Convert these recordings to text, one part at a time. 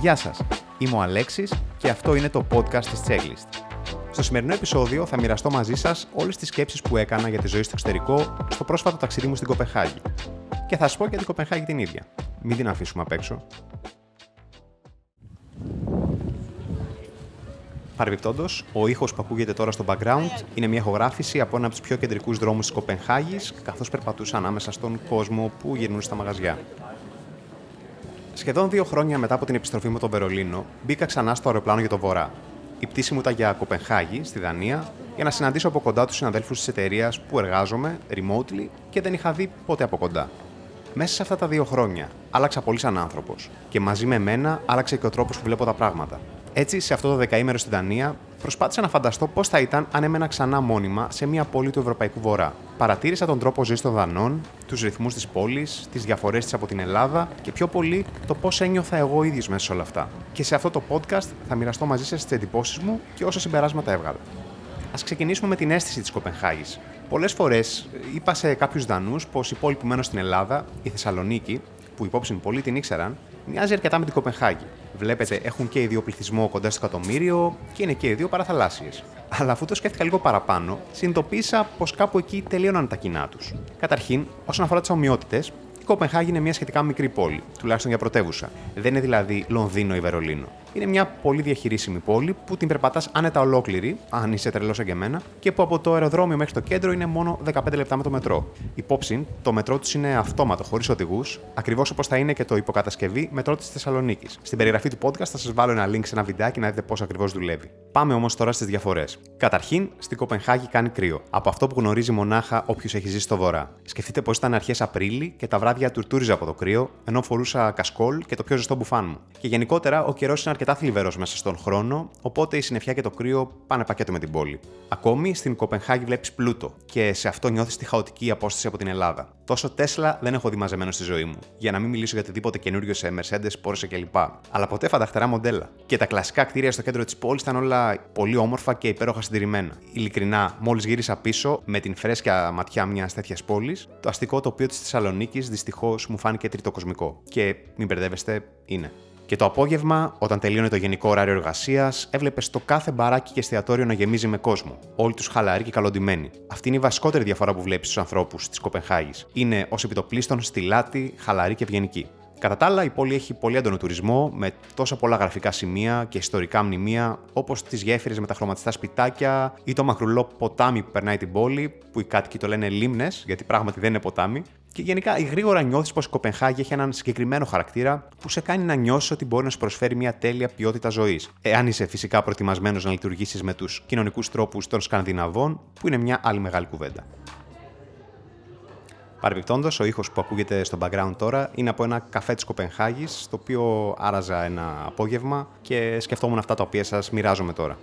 Γεια σας, είμαι ο Αλέξης και αυτό είναι το podcast της Checklist. Στο σημερινό επεισόδιο θα μοιραστώ μαζί σας όλες τις σκέψεις που έκανα για τη ζωή στο εξωτερικό στο πρόσφατο ταξίδι μου στην Κοπεχάγη. Και θα σας πω για την Κοπεχάγη την ίδια. Μην την αφήσουμε απ' έξω. Παρεμπιπτόντως, ο ήχος που ακούγεται τώρα στο background είναι μια ηχογράφηση από ένα από τους πιο κεντρικούς δρόμους της Κοπενχάγη, καθώς περπατούσα ανάμεσα στον κόσμο που γυρνούν στα μαγαζιά. Σχεδόν δύο χρόνια μετά από την επιστροφή μου στο Βερολίνο, μπήκα ξανά στο αεροπλάνο για το βορρά. Η πτήση μου ήταν για Κοπενχάγη, στη Δανία, για να συναντήσω από κοντά τους συναδέλφους της εταιρείας που εργάζομαι remotely και δεν είχα δει ποτέ από κοντά. Μέσα σε αυτά τα δύο χρόνια άλλαξα πολύ σαν άνθρωπος και μαζί με μένα άλλαξε και ο τρόπος που βλέπω τα πράγματα. Έτσι, σε αυτό το δεκαήμερο στην Δανία, προσπάθησα να φανταστώ πώς θα ήταν αν έμενα ξανά μόνιμα σε μια πόλη του Ευρωπαϊκού Βορρά. Παρατήρησα τον τρόπο ζωής των Δανών, τους ρυθμούς της πόλης, τις διαφορές της από την Ελλάδα και πιο πολύ το πώς ένιωθα εγώ ίδιος μέσα σε όλα αυτά. Και σε αυτό το podcast θα μοιραστώ μαζί σας τις εντυπώσεις μου και όσα συμπεράσματα έβγαλα. Α ξεκινήσουμε με την αίσθηση της Κοπενχάγης. Πολλές φορές είπα σε κάποιους Δανούς πως η πόλη που μένω στην Ελλάδα, η Θεσσαλονίκη, που υπόψη πολλοί την ήξεραν, μοιάζει αρκετά με την Κοπενχάγη. Βλέπετε, έχουν και οι δύο πληθυσμό κοντά στο εκατομμύριο και είναι και οι δύο παραθαλάσσιες. Αλλά αφού το σκέφτηκα λίγο παραπάνω, συνειδητοποίησα πως κάπου εκεί τελείωναν τα κοινά τους. Καταρχήν, όσον αφορά τις ομοιότητες, η Κοπενχάγη είναι μια σχετικά μικρή πόλη, τουλάχιστον για πρωτεύουσα. Δεν είναι δηλαδή Λονδίνο ή Βερολίνο. Είναι μια πολύ διαχειρίσιμη πόλη που την περπατάς άνετα ολόκληρη, αν είσαι τρελός σαν και εμένα, και που από το αεροδρόμιο μέχρι το κέντρο είναι μόνο 15 λεπτά με το μετρό. Υπόψη, το μετρό του είναι αυτόματο, χωρίς οδηγούς, ακριβώς όπως θα είναι και το υποκατασκευή μετρό της Θεσσαλονίκης. Στην περιγραφή του podcast θα σας βάλω ένα link σε ένα βιντεάκι να δείτε πώς ακριβώς δουλεύει. Πάμε όμως τώρα στις διαφορές. Καταρχήν, στην Κοπενχάγη κάνει κρύο. Από αυτό που γνωρίζει μονάχα όποιος έχει ζήσει στο βορρά. Σκεφτείτε πως ήταν αρχές Απρίλη και τα βράδια τουρτούριζα από το κρύο, ενώ φορούσα κασκόλ και το πιο ζεστό μπουφάν μου. Και γενικότερα ο καιρός είναι αρκετά θλιβερός μέσα στον χρόνο, οπότε η συννεφιά και το κρύο πάνε πακέτο με την πόλη. Ακόμη στην Κοπενχάγη βλέπεις πλούτο και σε αυτό νιώθεις τη χαοτική απόσταση από την Ελλάδα. Τόσο Τέσλα δεν έχω δει μαζεμένο στη ζωή μου, για να μην μιλήσω για οτιδήποτε καινούριο σε Mercedes, Porsche κλπ. Αλλά ποτέ φανταχτερά μοντέλα. Και τα κλασικά κτίρια στο κέντρο της πόλης ήταν όλα πολύ όμορφα και υπέροχα συντηρημένα. Ειλικρινά, μόλις γύρισα πίσω με την φρέσκια ματιά μιας τέτοιας πόλης, το αστικό τοπίο της Θεσσαλονίκης δυστυχώς μου φάνηκε τριτοκοσμικό. Και μην μπερδεύεστε, είναι. Και το απόγευμα, όταν τελείωνε το γενικό ωράριο εργασίας, έβλεπες το κάθε μπαράκι και εστιατόριο να γεμίζει με κόσμο. Όλοι τους χαλαροί και καλοντημένοι. Αυτή είναι η βασικότερη διαφορά που βλέπεις στους ανθρώπους της Κοπενχάγης. Είναι ως επιτοπλίστων στυλάτη, χαλαρή και ευγενική. Κατά τα άλλα, η πόλη έχει πολύ έντονο τουρισμό, με τόσα πολλά γραφικά σημεία και ιστορικά μνημεία, όπως τις γέφυρες με τα χρωματιστά σπιτάκια ή το μακρουλό ποτάμι που περνάει την πόλη, που οι κάτοικοι το λένε λίμνες, γιατί πράγματι δεν είναι ποτάμι, και γενικά γρήγορα νιώθεις πως η Κοπενχάγη έχει έναν συγκεκριμένο χαρακτήρα που σε κάνει να νιώσεις ότι μπορεί να σου προσφέρει μια τέλεια ποιότητα ζωής. Εάν είσαι φυσικά προετοιμασμένος να λειτουργήσεις με τους κοινωνικούς τρόπους των Σκανδιναβών, που είναι μια άλλη μεγάλη κουβέντα. Παρεμπιπτόντως, ο ήχος που ακούγεται στο background τώρα είναι από ένα καφέ της Κοπενχάγης, το οποίο άραζα ένα απόγευμα και σκεφτόμουν αυτά τα οποία σας μοιράζομαι τώρα.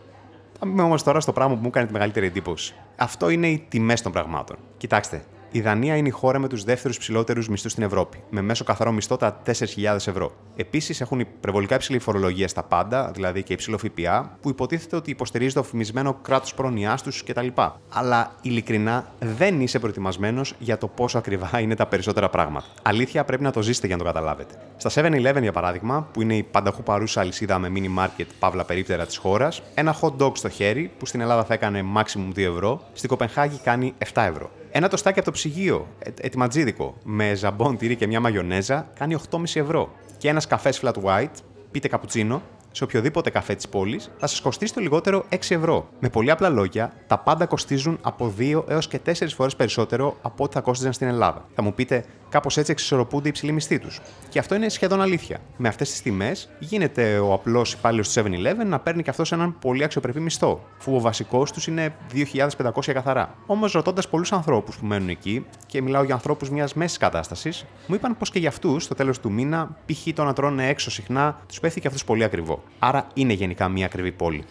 Θα όμως τώρα στο πράγμα που μου έκανε τη μεγαλύτερη εντύπωση. Αυτό είναι οι τιμές των πραγμάτων. Κοιτάξτε, η Δανία είναι η χώρα με τους δεύτερους ψηλότερους μισθούς στην Ευρώπη, με μέσο καθαρό μισθό τα 4.000 ευρώ. Επίσης, έχουν υπερβολικά υψηλή φορολογία στα πάντα, δηλαδή και υψηλό ΦΠΑ, που υποτίθεται ότι υποστηρίζει το φημισμένο κράτος πρόνοιά τους κτλ. Αλλά ειλικρινά δεν είσαι προετοιμασμένος για το πόσο ακριβά είναι τα περισσότερα πράγματα. Αλήθεια, πρέπει να το ζήσετε για να το καταλάβετε. Στα 7-Eleven, για παράδειγμα, που είναι η πανταχού παρούσα αλυσίδα με mini market παύλα περίπτερα της χώρας, ένα hot dog στο χέρι, που στην Ελλάδα θα έκανε maximum 2 ευρώ, στην Κοπενχάγη κάνει 7 ευρώ. Ένα τοστάκι από το ψυγείο, ε, ετοιματζίδικο, με ζαμπόν, τυρί και μια μαγιονέζα, κάνει 8,5 ευρώ. Και ένας καφές flat white, πείτε καπουτσίνο, σε οποιοδήποτε καφέ της πόλης, θα σας κοστίσει το λιγότερο 6 ευρώ. Με πολύ απλά λόγια, τα πάντα κοστίζουν από 2 έως και 4 φορές περισσότερο από ό,τι θα κόστιζαν στην Ελλάδα. Θα μου πείτε, κάπως έτσι εξισορροπούνται οι υψηλοί μισθοί τους. Και αυτό είναι σχεδόν αλήθεια. Με αυτές τις τιμές, γίνεται ο απλός υπάλληλος του 7-Eleven να παίρνει και αυτός έναν πολύ αξιοπρεπή μισθό, αφού ο βασικός τους είναι 2.500 καθαρά. Όμως, ρωτώντας πολλούς ανθρώπους που μένουν εκεί, και μιλάω για ανθρώπους μιας μέσης κατάστασης, μου είπαν πως και για αυτούς, στο τέλος του μήνα, π.χ. το να τρώνε έξω συχνά, τους πέφτει και αυτούς πολύ ακριβό. Άρα είναι γενικά μια ακριβή πόλη.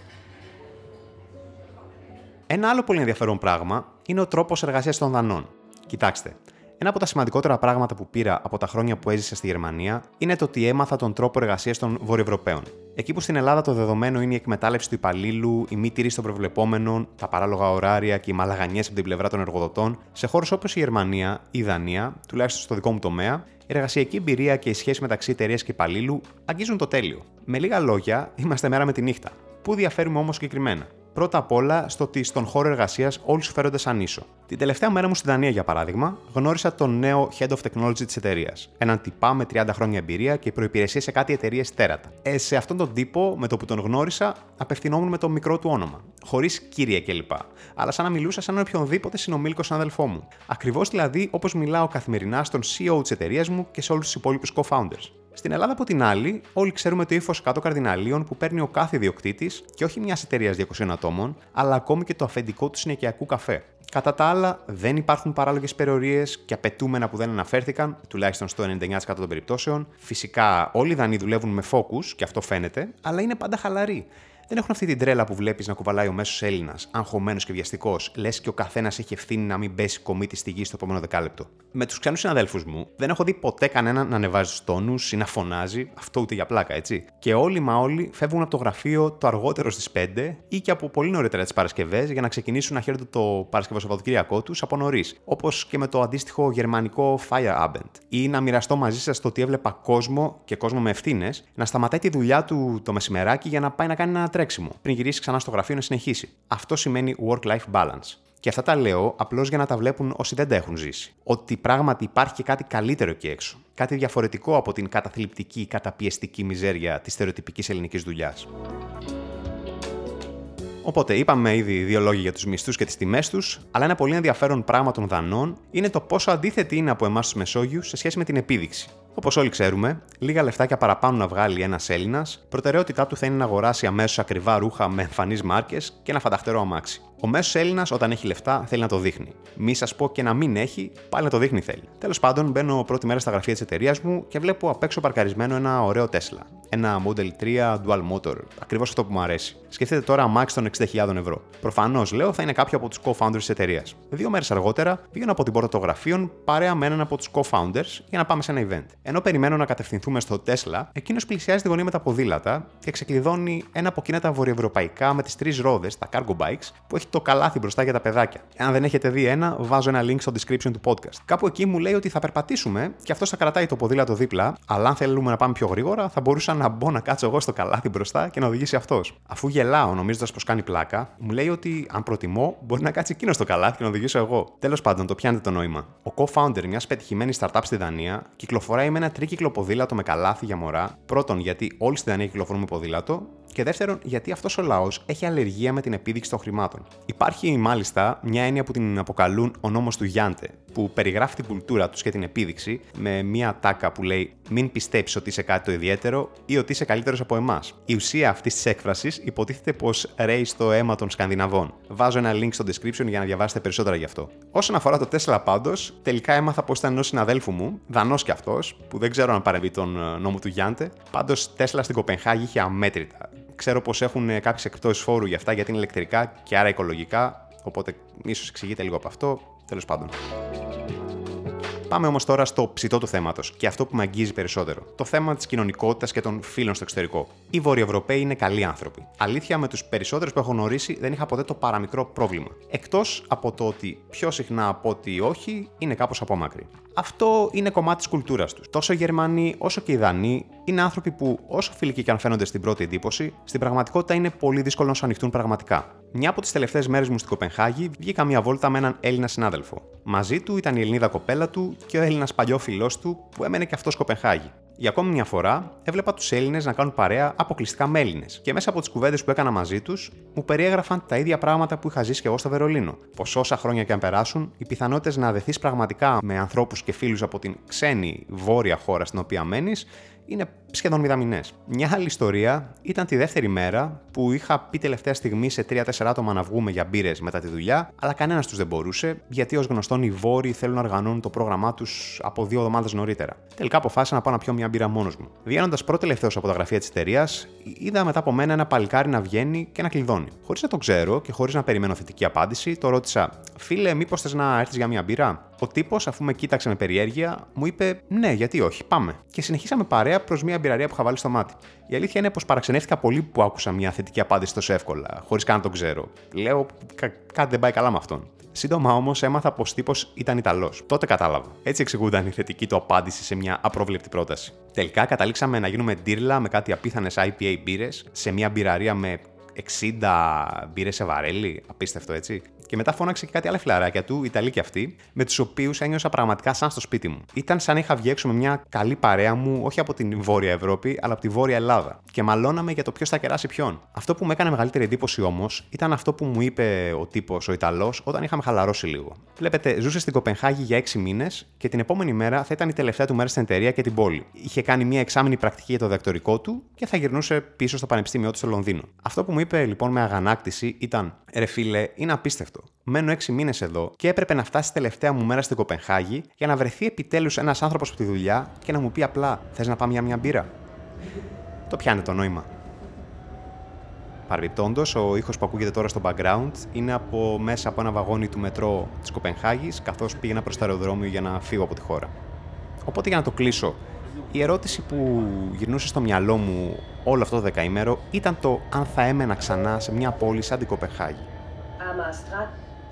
Ένα άλλο πολύ ενδιαφέρον πράγμα είναι ο τρόπος εργασίας των Δανών. Κοιτάξτε, ένα από τα σημαντικότερα πράγματα που πήρα από τα χρόνια που έζησα στη Γερμανία είναι το ότι έμαθα τον τρόπο εργασίας των Βορειοευρωπαίων. Εκεί που στην Ελλάδα το δεδομένο είναι η εκμετάλλευση του υπαλλήλου, η μη τηρήση των προβλεπόμενων, τα παράλογα ωράρια και οι μαλαγανιές από την πλευρά των εργοδοτών, σε χώρες όπως η Γερμανία ή η Δανία, τουλάχιστον στο δικό μου τομέα, Η εργασιακή εμπειρία και η σχέση μεταξύ εταιρείας και υπαλλήλου αγγίζουν το τέλειο. Με λίγα λόγια, είμαστε μέρα με τη νύχτα. Πού διαφέρουμε όμως συγκεκριμένα; Πρώτα απ' όλα στο ότι στον χώρο εργασίας όλοι σου φέρονται σαν ίσο. Την τελευταία μέρα μου στη Δανία, για παράδειγμα, γνώρισα τον νέο Head of Technology της εταιρείας. Έναν τυπά με 30 χρόνια εμπειρία και προπηρεσία σε κάτι εταιρείες τέρατα. Ε, σε αυτόν τον τύπο, με το που τον γνώρισα, απευθυνόμουν με το μικρό του όνομα. Χωρίς κύριε κλπ. Αλλά σαν να μιλούσα σαν οποιονδήποτε συνομήλικο συναδελφό μου. Ακριβώς δηλαδή όπως μιλάω καθημερινά στον CEO της εταιρείας μου και σε όλους τους υπόλοιπους co-founders. Στην Ελλάδα, από την άλλη, όλοι ξέρουμε το ύφος κάτω καρδιναλίων που παίρνει ο κάθε ιδιοκτήτης και όχι μιας εταιρείας 200 ατόμων, αλλά ακόμη και το αφεντικό του συνοικιακού καφέ. Κατά τα άλλα, δεν υπάρχουν παράλογες υπερορίε και απαιτούμενα που δεν αναφέρθηκαν, τουλάχιστον στο 99% των περιπτώσεων. Φυσικά, όλοι οι Δανείοι δουλεύουν με focus και αυτό φαίνεται, αλλά είναι πάντα χαλαροί δεν έχουν αυτή την τρέλα που βλέπεις να κουβαλάει ο μέσος Έλληνας, αγχωμένος και βιαστικός, λες και ο καθένας έχει ευθύνη να μην πέσει κομίτη στη γη στο επόμενο δεκάλεπτο. Με τους ξένους συναδέλφους μου δεν έχω δει ποτέ κανέναν να ανεβάζει τους τόνους ή να φωνάζει, αυτό ούτε για πλάκα, έτσι. Και όλοι μα όλοι φεύγουν από το γραφείο το αργότερο στις 5 ή και από πολύ νωρίτερα τις Παρασκευές για να ξεκινήσουν να χαίρονται το Παρασκευό Σαββατοκύριακό τους από νωρίς. Όπως και με το αντίστοιχο γερμανικό Fire Abend. Ή να μοιραστώ μαζί σας το ότι έβλεπα κόσμο και κόσμο με ευθύνες να σταματάει τη δουλειά του το μεσημεράκι για να πάει να κάνει ένα τρέξιμο, πριν γυρίσει ξανά στο γραφείο να συνεχίσει. Αυτό σημαίνει work-life balance. Και αυτά τα λέω απλώς για να τα βλέπουν όσοι δεν τα έχουν ζήσει. Ότι πράγματι υπάρχει και κάτι καλύτερο εκεί έξω. Κάτι διαφορετικό από την καταθλιπτική, καταπιεστική μιζέρια της στερεοτυπικής ελληνικής δουλειάς. Οπότε, είπαμε ήδη δύο λόγια για τους μισθούς και τις τιμές τους, αλλά ένα πολύ ενδιαφέρον πράγμα των Δανών είναι το πόσο αντίθετη είναι από εμάς τους Μεσόγειους σε σχέση με την επίδειξη. Όπως όλοι ξέρουμε, λίγα λεφτάκια παραπάνω να βγάλει ένας Έλληνας, προτεραιότητά του θα είναι να αγοράσει αμέσως ακριβά ρούχα με εμφανείς μάρκες και ένα φανταχτερό αμάξι. Ο μέσος Έλληνας, όταν έχει λεφτά, θέλει να το δείχνει. Μη σας πω και να μην έχει, πάλι να το δείχνει θέλει. Τέλος πάντων, μπαίνω πρώτη μέρα στα γραφεία της εταιρείας μου και βλέπω απ' έξω παρκαρισμένο ένα ωραίο Tesla. Ένα Model 3 Dual Motor, ακριβώς αυτό που μου αρέσει. Σκεφτείτε τώρα αμάξι των 60.000 ευρώ. Προφανώς, λέω, θα είναι κάποιο από τους co-founders της εταιρείας. Δύο μέρες αργότερα πήγαινα από την πόρτα των γραφείων παρέα με έναν από τους co-founders για να πάμε σε ένα event. Ενώ περιμένω να κατευθυνθούμε στο Tesla, εκείνος πλησιάζει τη γωνία με τα ποδήλατα και ξεκλειδώνει ένα από εκείνα τα βορειοευρωπαϊκά με τις τρεις ρόδες, τα cargo bikes, που έχει το καλάθι μπροστά για τα παιδάκια. Αν δεν έχετε δει ένα, βάζω ένα link στο description του podcast. Κάπου εκεί μου λέει ότι θα περπατήσουμε και αυτός θα κρατάει το ποδήλατο δίπλα, αλλά αν θέλουμε να πάμε πιο γρήγορα, θα μπορούσα να μπω να κάτσω εγώ στο καλάθι μπροστά και να οδηγήσει αυτός. Αφού γελάω νομίζοντας πως κάνει πλάκα, μου λέει ότι αν προτιμώ, μπορεί να κάτσει εκείνος στο καλάθι και να οδηγήσω εγώ. Τέλος πάντων, το πιάνετε το νόημα. Ο co-founder μιας πετυχημένης startup στη Δανία κυκλοφοράει με ένα τρίκυκλο ποδήλατο με καλάθι για μωρά. Πρώτον, γιατί όλοι στη Δανία κυκλοφορούν με ποδήλατο. Και δεύτερον, γιατί αυτός ο λαός έχει αλλεργία με την επίδειξη των χρημάτων. Υπάρχει μάλιστα μια έννοια που την αποκαλούν ο νόμος του Γιάντε, που περιγράφει την κουλτούρα τους και την επίδειξη με μια τάκα που λέει Μην πιστέψεις ότι είσαι κάτι το ιδιαίτερο ή ότι είσαι καλύτερος από εμάς. Η ουσία αυτής της έκφρασης υποτίθεται πως ρέει στο αίμα των Σκανδιναβών. Βάζω ένα link στο description για να διαβάσετε περισσότερα γι' αυτό. Όσον αφορά το Tesla πάντως, τελικά έμαθα πως ήταν ενός συναδέλφου μου, δανός κι αυτός, που δεν ξέρω αν παρεμβεί τον ε, νόμο του Γιάντε. Πάντως Tesla στην Κοπενχάγη είχε αμέτρητα. Ξέρω πως έχουν κάποιες εκπτώσεις φόρου για αυτά γιατί είναι ηλεκτρικά και άρα οικολογικά. Οπότε ίσως εξηγείτε λίγο από αυτό. Τέλος πάντων. Πάμε όμως τώρα στο ψητό του θέματος και αυτό που με αγγίζει περισσότερο. Το θέμα της κοινωνικότητας και των φίλων στο εξωτερικό. Οι Βορειοευρωπαίοι είναι καλοί άνθρωποι. Αλήθεια, με τους περισσότερους που έχω γνωρίσει δεν είχα ποτέ το παραμικρό πρόβλημα. Εκτός από το ότι πιο συχνά από ότι όχι είναι κάπως απόμακροι. Αυτό είναι κομμάτι της κουλτούρας τους. Τόσο οι Γερμανοί όσο και οι Δανείοι είναι άνθρωποι που, όσο φιλικοί και αν φαίνονται στην πρώτη εντύπωση, στην πραγματικότητα είναι πολύ δύσκολο να σου ανοιχτούν πραγματικά. Μια από τις τελευταίες μέρες μου στην Κοπενχάγη βγήκα μια βόλτα με έναν Έλληνα συνάδελφο. Μαζί του ήταν η Ελληνίδα κοπέλα του και ο Έλληνας παλιό του που έμενε και αυτός Κοπενχάγη. Για ακόμη μια φορά, έβλεπα τους Έλληνες να κάνουν παρέα αποκλειστικά με Έλληνες και μέσα από τις κουβέντες που έκανα μαζί τους, μου περιέγραφαν τα ίδια πράγματα που είχα ζήσει και εγώ στο Βερολίνο. Πως όσα χρόνια και αν περάσουν, οι πιθανότητες να δεθείς πραγματικά με ανθρώπους και φίλους από την ξένη βόρεια χώρα στην οποία μένεις είναι σχεδόν μηδαμινές. Μια άλλη ιστορία ήταν τη δεύτερη μέρα που είχα πει τελευταία στιγμή σε 3-4 άτομα να βγούμε για μπύρες μετά τη δουλειά, αλλά κανένας τους δεν μπορούσε, γιατί ως γνωστόν οι Βόρειοι θέλουν να οργανώνουν το πρόγραμμά τους από δύο εβδομάδες νωρίτερα. Τελικά αποφάσισα να πάω να πιω μια μπύρα μόνος μου. Βγαίνοντας πρώτο τελευταίος από τα γραφεία της εταιρείας, είδα μετά από μένα ένα παλικάρι να βγαίνει και να κλειδώνει. Χωρίς να το ξέρω και χωρίς να περιμένω θετική απάντηση, το ρώτησα: Φίλε, μήπως θες να έρθεις για μια μπύρα; Ο τύπος, αφού με κοίταξε με περιέργεια, μου είπε Ναι, γιατί όχι, πάμε. Και συνεχίσαμε παρέα προς μια μπειραρία που είχα βάλει στο μάτι. Η αλήθεια είναι πως παραξενεύτηκα πολύ που άκουσα μια θετική απάντηση τόσο εύκολα, χωρίς καν να τον ξέρω. Λέω κάτι δεν πάει καλά με αυτόν. Σύντομα όμως έμαθα πως τύπος ήταν Ιταλός. Τότε κατάλαβα. Έτσι εξηγούνταν η θετική του απάντηση σε μια απρόβλεπτη πρόταση. Τελικά καταλήξαμε να γίνουμε ντύρλα με κάτι απίθανες IPA μπύρες σε μια μπειραρία με 60 μπύρες σε βαρέλι. Απίστευτο έτσι και μετά φώναξε και κάτι άλλα φιλαράκια του, Ιταλοί και αυτοί, με τους οποίους ένιωσα πραγματικά σαν στο σπίτι μου. Ήταν σαν να είχα βγει έξω με μια καλή παρέα μου, όχι από την Βόρεια Ευρώπη, αλλά από τη Βόρεια Ελλάδα. Και μαλώναμε για το ποιος θα κεράσει ποιον. Αυτό που μου έκανε μεγαλύτερη εντύπωση όμως ήταν αυτό που μου είπε ο τύπος, ο Ιταλός, όταν είχαμε χαλαρώσει λίγο. Βλέπετε, ζούσε στην Κοπενχάγη για 6 μήνες και την επόμενη μέρα θα ήταν η τελευταία του μέρα στην εταιρεία και την πόλη. Είχε κάνει μια εξάμεινη πρακτική για το διδακτορικό του και θα γυρνούσε πίσω στο πανεπιστήμιό του στο Λονδίνο. Αυτό που μου είπε λοιπόν με αγανάκτηση ήταν: Ρε φίλε, είναι απίστευτο. Μένω 6 μήνες εδώ και έπρεπε να φτάσει τελευταία μου μέρα στην Κοπενχάγη για να βρεθεί επιτέλους ένας άνθρωπος από τη δουλειά και να μου πει απλά: Θες να πάμε για μια μπύρα; Το πιάνει το νόημα. Παρεμπιπτόντως, ο ήχος που ακούγεται τώρα στο background είναι από μέσα από ένα βαγόνι του μετρό της Κοπενχάγης, καθώς πήγαινα προς το αεροδρόμιο για να φύγω από τη χώρα. Οπότε για να το κλείσω, η ερώτηση που γυρνούσε στο μυαλό μου όλο αυτό το δεκαήμερο ήταν το αν θα έμενα ξανά σε μια πόλη σαν την Κοπενχάγη.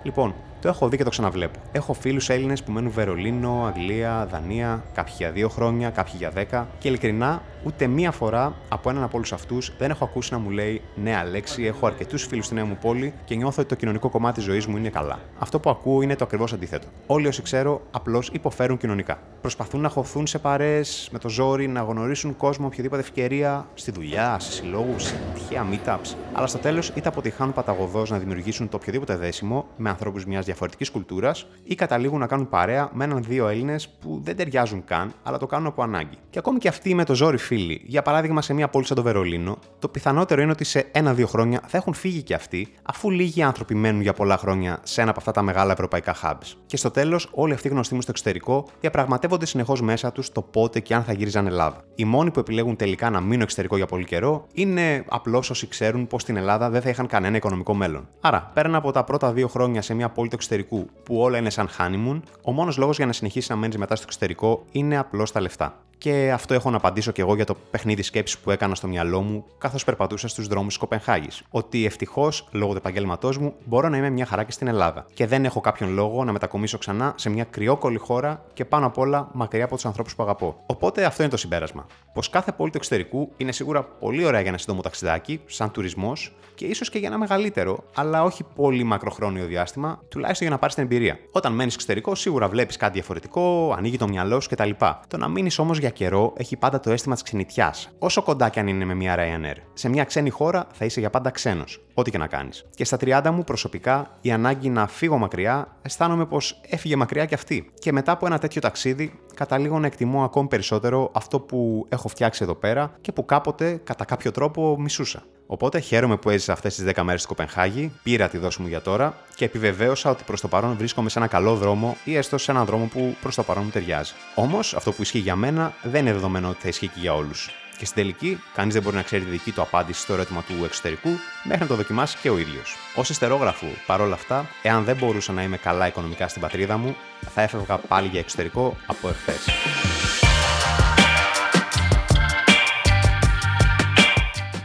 Λοιπόν, το έχω δει και το ξαναβλέπω. Έχω φίλους Έλληνες που μένουν Βερολίνο, Αγγλία, Δανία, κάποιοι για δύο χρόνια, κάποιοι για δέκα και ειλικρινά ούτε μία φορά από έναν από όλους αυτούς δεν έχω ακούσει να μου λέει Ναι, Αλέξη, έχω αρκετούς φίλους στη νέα μου πόλη και νιώθω ότι το κοινωνικό κομμάτι της ζωής μου είναι καλά. Αυτό που ακούω είναι το ακριβώς αντίθετο. Όλοι όσοι ξέρω απλώς υποφέρουν κοινωνικά. Προσπαθούν να χωθούν σε παρέ με το ζόρι, να γνωρίσουν κόσμο οποιαδήποτε ευκαιρία στη δουλειά, σε συλλόγους, σε τυχαία meetups. Αλλά στο τέλος είτε αποτυχάνουν παταγωδός να δημιουργήσουν το οποιοδήποτε δέσιμο με ανθρώπους μιας διαφορετικής κουλτούρας ή καταλήγουν να κάνουν παρέα με έναν-δύο Έλληνες που δεν ταιριάζουν καν, αλλά το κάνουν από ανάγκη. Και ακόμη και αυτοί με το ζόρι φίλοι, για παράδειγμα σε μια πόλη σαν το Βερολίνο, το πιθανότερο είναι ότι σε ένα-δύο χρόνια θα έχουν φύγει και αυτοί, αφού λίγοι άνθρωποι μένουν για πολλά χρόνια σε ένα από αυτά τα μεγάλα ευρωπαϊκά hubs. Και στο τέλος, όλοι αυτοί γνωστοί μου στο εξωτερικό διαπραγματεύονται συνεχώς μέσα τους το πότε και αν θα γύριζαν Ελλάδα. Οι μόνοι που επιλέγουν τελικά να μείνουν εξωτερικό για πολύ καιρό είναι απλώς όσοι ξέρουν πως στην Ελλάδα δεν θα είχαν κανένα οικονομικό μέλλον. Άρα, πέραν από τα πρώτα δύο χρόνια σε μια πόλη του εξωτερικού που όλα είναι σαν honeymoon, ο μόνος λόγος για να συνεχίσει να μένεις μετά στο εξωτερικό είναι απλώς τα λεφτά. Και αυτό έχω να απαντήσω κι εγώ για το παιχνίδι σκέψης που έκανα στο μυαλό μου καθώς περπατούσα στους δρόμους της Κοπενχάγης. Ότι ευτυχώς, λόγω του επαγγέλματός μου, μπορώ να είμαι μια χαρά και στην Ελλάδα. Και δεν έχω κάποιον λόγο να μετακομίσω ξανά σε μια κρυόκολη χώρα και πάνω απ' όλα μακριά από τους ανθρώπους που αγαπώ. Οπότε αυτό είναι το συμπέρασμα. Πως κάθε πόλη του εξωτερικού είναι σίγουρα πολύ ωραία για ένα σύντομο ταξιδάκι, σαν τουρισμός, και ίσως και για ένα μεγαλύτερο, αλλά όχι πολύ μακροχρόνιο διάστημα, τουλάχιστον για να πάρεις την εμπειρία. Όταν μένεις εξωτερικό, σίγουρα βλέπεις κάτι διαφορετικό, ανοίγει το μυαλό σου κτλ. Το να μείνεις όμως για καιρό έχει πάντα το αίσθημα της ξενιτιάς, όσο κοντά κι αν είναι με μια Ryanair. Σε μια ξένη χώρα θα είσαι για πάντα ξένος, ό,τι και να κάνεις. Και στα 30 μου προσωπικά η ανάγκη να φύγω μακριά αισθάνομαι πως έφυγε μακριά κι αυτή. Και μετά από ένα τέτοιο ταξίδι καταλήγω να εκτιμώ ακόμη περισσότερο αυτό που έχω φτιάξει εδώ πέρα και που κάποτε κατά κάποιο τρόπο μισούσα. Οπότε χαίρομαι που έζησα αυτές τις 10 μέρες στην Κοπενχάγη, πήρα τη δόση μου για τώρα και επιβεβαίωσα ότι προς το παρόν βρίσκομαι σε ένα καλό δρόμο ή έστω σε έναν δρόμο που προς το παρόν μου ταιριάζει. Όμως, αυτό που ισχύει για μένα δεν είναι δεδομένο ότι θα ισχύει και για όλους. Και στην τελική, κανείς δεν μπορεί να ξέρει τη δική του απάντηση στο ερώτημα του εξωτερικού μέχρι να το δοκιμάσει και ο ίδιος. Ω εστερόγραφου, παρόλα αυτά, εάν δεν μπορούσα να είμαι καλά οικονομικά στην πατρίδα μου, θα έφευγα πάλι για εξωτερικό από εχθές.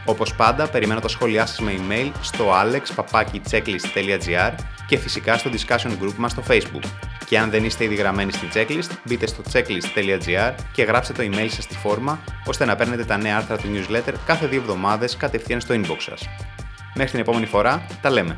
Όπως πάντα, περιμένω τα σχόλιά σας με email στο alexpapaki.checklist.gr και φυσικά στο discussion group μας στο facebook. Και αν δεν είστε ήδη γραμμένοι στην checklist, μπείτε στο checklist.gr και γράψτε το email σας στη φόρμα, ώστε να παίρνετε τα νέα άρθρα του newsletter κάθε δύο εβδομάδες κατευθείαν στο inbox σας. Μέχρι την επόμενη φορά, τα λέμε!